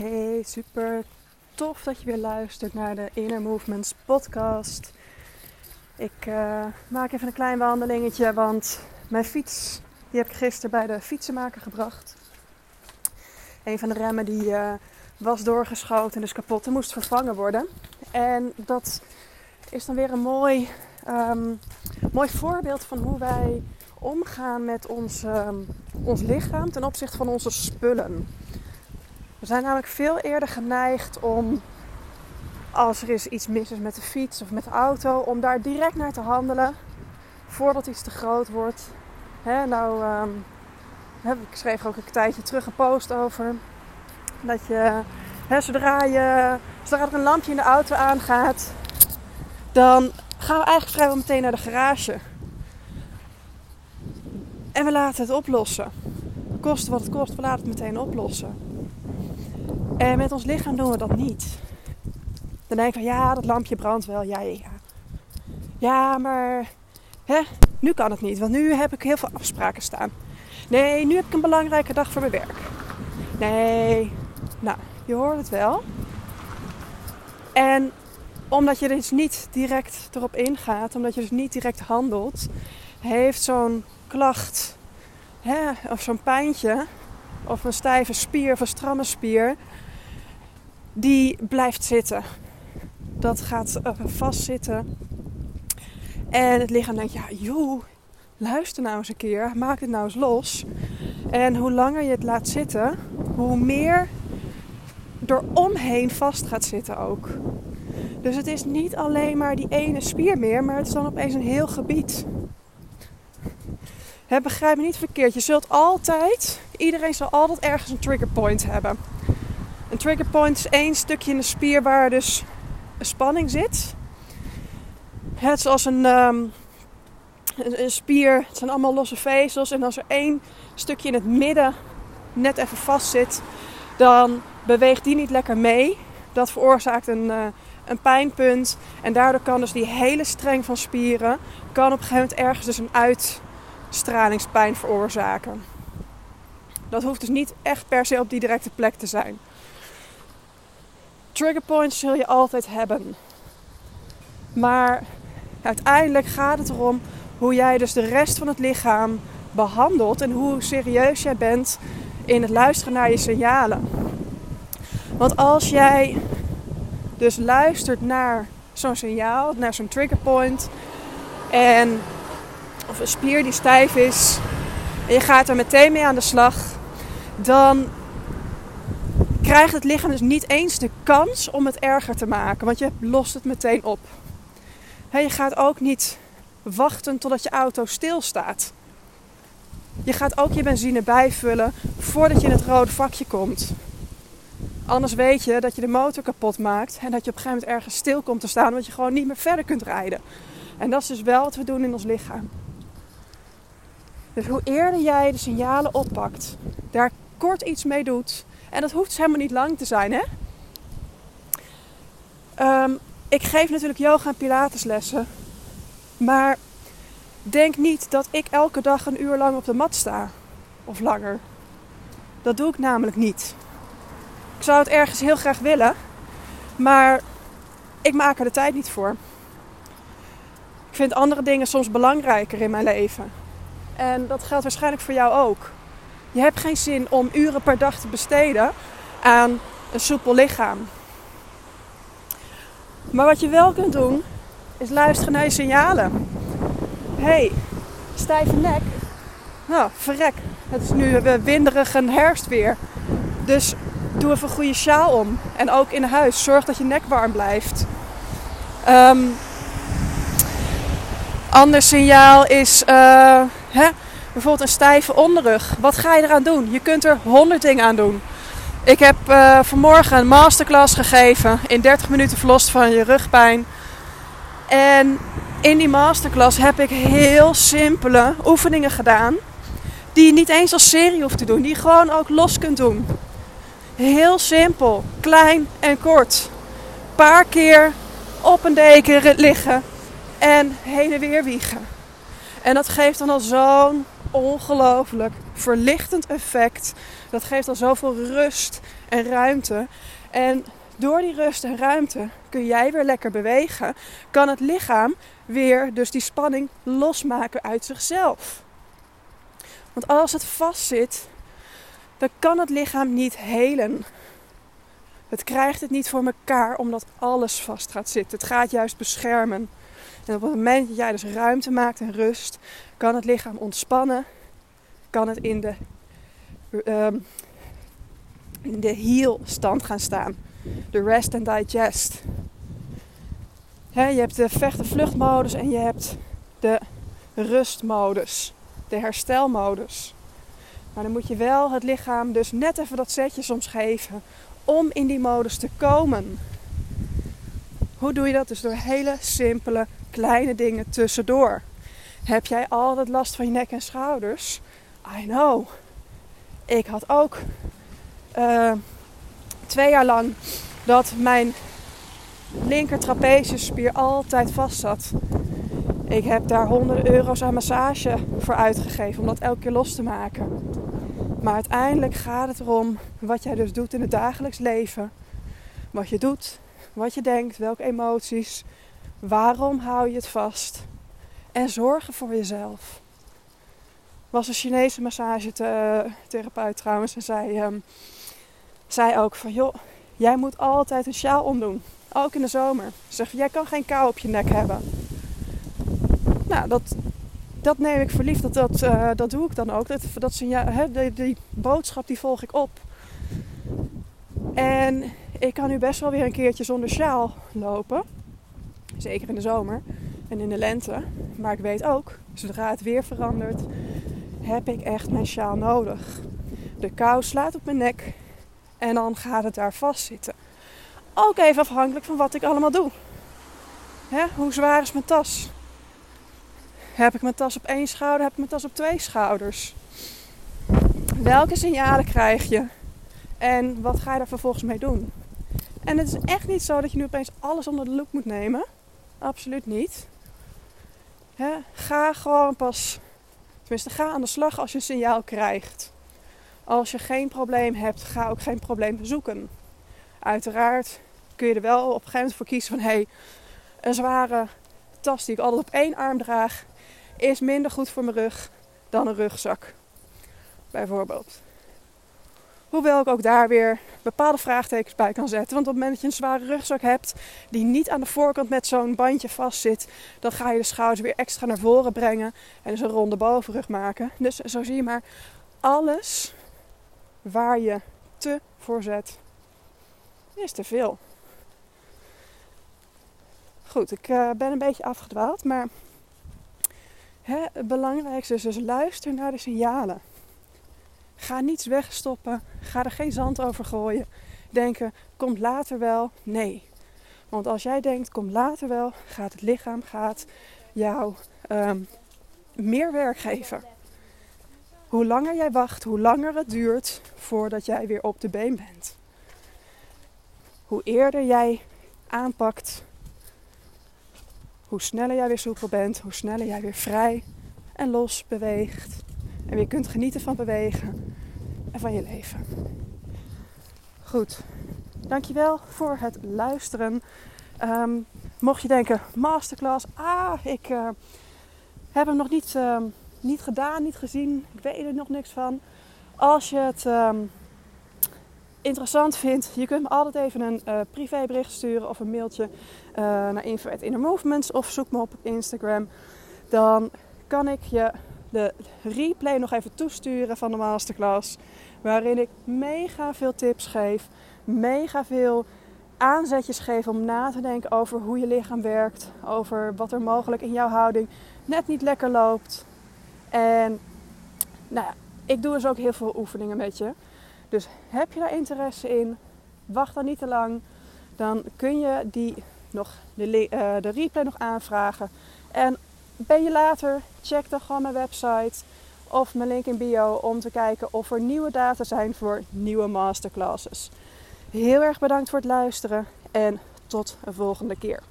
Hey, super tof dat je weer luistert naar de Inner Movements podcast. Ik uh, maak even een klein wandelingetje, want mijn fiets die heb ik gisteren bij de fietsenmaker gebracht. Een van de remmen die uh, was doorgeschoten, dus kapot en moest vervangen worden. En dat is dan weer een mooi, um, mooi voorbeeld van hoe wij omgaan met ons, ons lichaam ten opzichte van onze spullen. We zijn namelijk veel eerder geneigd om, als er is iets mis is met de fiets of met de auto, om daar direct naar te handelen voordat iets te groot wordt. Nou, um, ik schreef ook een tijdje terug een post over. Dat je, zodra, je, zodra er een lampje in de auto aangaat, dan gaan we eigenlijk vrijwel meteen naar de garage. En we laten het oplossen. Koste wat het kost, we laten het meteen oplossen. En met ons lichaam doen we dat niet. Dan denk ik van ja, dat lampje brandt wel. Ja, ja, ja. Ja, maar hè, nu kan het niet, want nu heb ik heel veel afspraken staan. Nee, nu heb ik een belangrijke dag voor mijn werk. Nee, nou, je hoort het wel. En omdat je dus niet direct erop ingaat, omdat je dus niet direct handelt, heeft zo'n klacht hè, of zo'n pijntje of een stijve spier of een stramme spier die blijft zitten. Dat gaat uh, vastzitten. En het lichaam denkt, ja joh, luister nou eens een keer, maak het nou eens los. En hoe langer je het laat zitten, hoe meer er omheen vast gaat zitten ook. Dus het is niet alleen maar die ene spier meer, maar het is dan opeens een heel gebied. He, begrijp me niet verkeerd. Je zult altijd, iedereen zal altijd ergens een trigger point hebben. Een trigger point is één stukje in de spier waar dus een spanning zit. Het is als een, um, een, spier, het zijn allemaal losse vezels. En als er één stukje in het midden net even vast zit, dan beweegt die niet lekker mee. Dat veroorzaakt een, uh, een pijnpunt. En daardoor kan dus die hele streng van spieren, kan op een gegeven moment ergens dus een uitstralingspijn veroorzaken. Dat hoeft dus niet echt per se op die directe plek te zijn. Trigger points zul je altijd hebben. Maar uiteindelijk gaat het erom hoe jij dus de rest van het lichaam behandelt en hoe serieus jij bent in het luisteren naar je signalen. Want als jij dus luistert naar zo'n signaal, naar zo'n trigger point en of een spier die stijf is en je gaat er meteen mee aan de slag, dan krijgt het lichaam dus niet eens de kans om het erger te maken, want je lost het meteen op. je gaat ook niet wachten totdat je auto stilstaat. Je gaat ook je benzine bijvullen voordat je in het rode vakje komt. Anders weet je dat je de motor kapot maakt en dat je op een gegeven moment ergens stil komt te staan, want je gewoon niet meer verder kunt rijden. En dat is dus wel wat we doen in ons lichaam. Dus hoe eerder jij de signalen oppakt, daar kort iets mee doet, en dat hoeft dus helemaal niet lang te zijn, hè? Um, ik geef natuurlijk yoga en pilateslessen. Maar denk niet dat ik elke dag een uur lang op de mat sta. Of langer. Dat doe ik namelijk niet. Ik zou het ergens heel graag willen. Maar ik maak er de tijd niet voor. Ik vind andere dingen soms belangrijker in mijn leven. En dat geldt waarschijnlijk voor jou ook. Je hebt geen zin om uren per dag te besteden aan een soepel lichaam. Maar wat je wel kunt doen, is luisteren naar je signalen. hey, stijve nek. Nou, verrek. Het is nu winderig en herfstweer. Dus doe even een goede sjaal om. En ook in huis. Zorg dat je nek warm blijft. Um, ander signaal is... Uh, hè, bijvoorbeeld een stijve onderrug. Wat ga je eraan doen? Je kunt er honderd dingen aan doen. Ik heb uh, vanmorgen een masterclass gegeven in 30 minuten verlost van je rugpijn. En in die masterclass heb ik heel simpele oefeningen gedaan. Die je niet eens als serie hoeft te doen. Die je gewoon ook los kunt doen. Heel simpel, klein en kort. Paar keer op een deken liggen en heen en weer wiegen. En dat geeft dan al zo'n ongelooflijk verlichtend effect. Dat geeft al zoveel rust en ruimte. En door die rust en ruimte kun jij weer lekker bewegen. Kan het lichaam weer dus die spanning losmaken uit zichzelf. Want als het vastzit, dan kan het lichaam niet helen. Het krijgt het niet voor elkaar omdat alles vast gaat zitten. Het gaat juist beschermen. En op het moment dat jij dus ruimte maakt en rust, kan het lichaam ontspannen. Kan het in de, um, in de heal stand gaan staan. De rest and digest. je hebt de vecht- vluchtmodus en je hebt de rustmodus. De herstelmodus. Maar dan moet je wel het lichaam dus net even dat setje soms geven om in die modus te komen. Hoe doe je dat? Dus door hele simpele kleine dingen tussendoor. Heb jij altijd last van je nek en schouders? I know. Ik had ook uh, twee jaar lang dat mijn linker trapeziusspier altijd vast zat. Ik heb daar honderden euro's aan massage voor uitgegeven om dat elke keer los te maken. Maar uiteindelijk gaat het erom wat jij dus doet in het dagelijks leven. Wat je doet, wat je denkt, welke emoties. Waarom hou je het vast? En zorgen voor jezelf. Was een Chinese massagetherapeut trouwens en zei, um, zei ook van joh, jij moet altijd een sjaal omdoen. Ook in de zomer. Zeg, jij kan geen kou op je nek hebben. Nou, dat, dat neem ik verliefd. Dat, dat, uh, dat doe ik dan ook. Dat, dat hè, die, die boodschap die volg ik op. En ik kan nu best wel weer een keertje zonder sjaal lopen. Zeker in de zomer en in de lente. Maar ik weet ook, zodra het weer verandert, heb ik echt mijn sjaal nodig. De kou slaat op mijn nek en dan gaat het daar vastzitten. Ook even afhankelijk van wat ik allemaal doe. Hè? Hoe zwaar is mijn tas? Heb ik mijn tas op één schouder? Heb ik mijn tas op twee schouders? Welke signalen krijg je? En wat ga je daar vervolgens mee doen? En het is echt niet zo dat je nu opeens alles onder de loep moet nemen. Absoluut niet. ga gewoon pas, tenminste ga aan de slag als je een signaal krijgt. Als je geen probleem hebt, ga ook geen probleem zoeken. Uiteraard kun je er wel op een gegeven moment voor kiezen van hé, hey, een zware tas die ik altijd op één arm draag, is minder goed voor mijn rug dan een rugzak. Bijvoorbeeld. Hoewel ik ook daar weer bepaalde vraagtekens bij kan zetten. Want op het moment dat je een zware rugzak hebt die niet aan de voorkant met zo'n bandje vastzit, dan ga je de schouders weer extra naar voren brengen en dus een ronde bovenrug maken. Dus zo zie je maar alles waar je te voor zet, is te veel. Goed, ik uh, ben een beetje afgedwaald, maar hè, het belangrijkste is dus luister naar de signalen. Ga niets wegstoppen. Ga er geen zand over gooien. Denken, komt later wel. Nee. Want als jij denkt, komt later wel, gaat het lichaam gaat jou um, meer werk geven. Hoe langer jij wacht, hoe langer het duurt voordat jij weer op de been bent. Hoe eerder jij aanpakt, hoe sneller jij weer soepel bent, hoe sneller jij weer vrij en los beweegt. En weer kunt genieten van bewegen en van je leven. Goed, dankjewel voor het luisteren. Ehm, mocht je denken, masterclass, ah, ik uh, heb hem nog niet, uh, niet gedaan, niet gezien, ik weet er nog niks van. Als je het um, interessant vindt, je kunt me altijd even een uh, privébericht sturen of een mailtje uh, naar info@innermovements of zoek me op Instagram. Dan kan ik je de replay nog even toesturen van de masterclass. Waarin ik mega veel tips geef, mega veel aanzetjes geef om na te denken over hoe je lichaam werkt, over wat er mogelijk in jouw houding net niet lekker loopt. En nou ja, ik doe dus ook heel veel oefeningen met je. Dus heb je daar interesse in, wacht dan niet te lang. Dan kun je die nog, de, uh, de replay nog aanvragen. En ben je later, check dan gewoon mijn website of mijn link in bio om te kijken of er nieuwe data zijn voor nieuwe masterclasses. Heel erg bedankt voor het luisteren en tot een volgende keer.